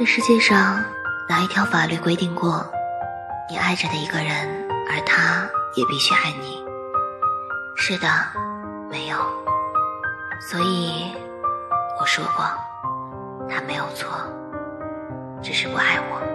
这世界上哪一条法律规定过你爱着的一个人而他也必须爱你？是的没有。所以我说过他没有错只是不爱我。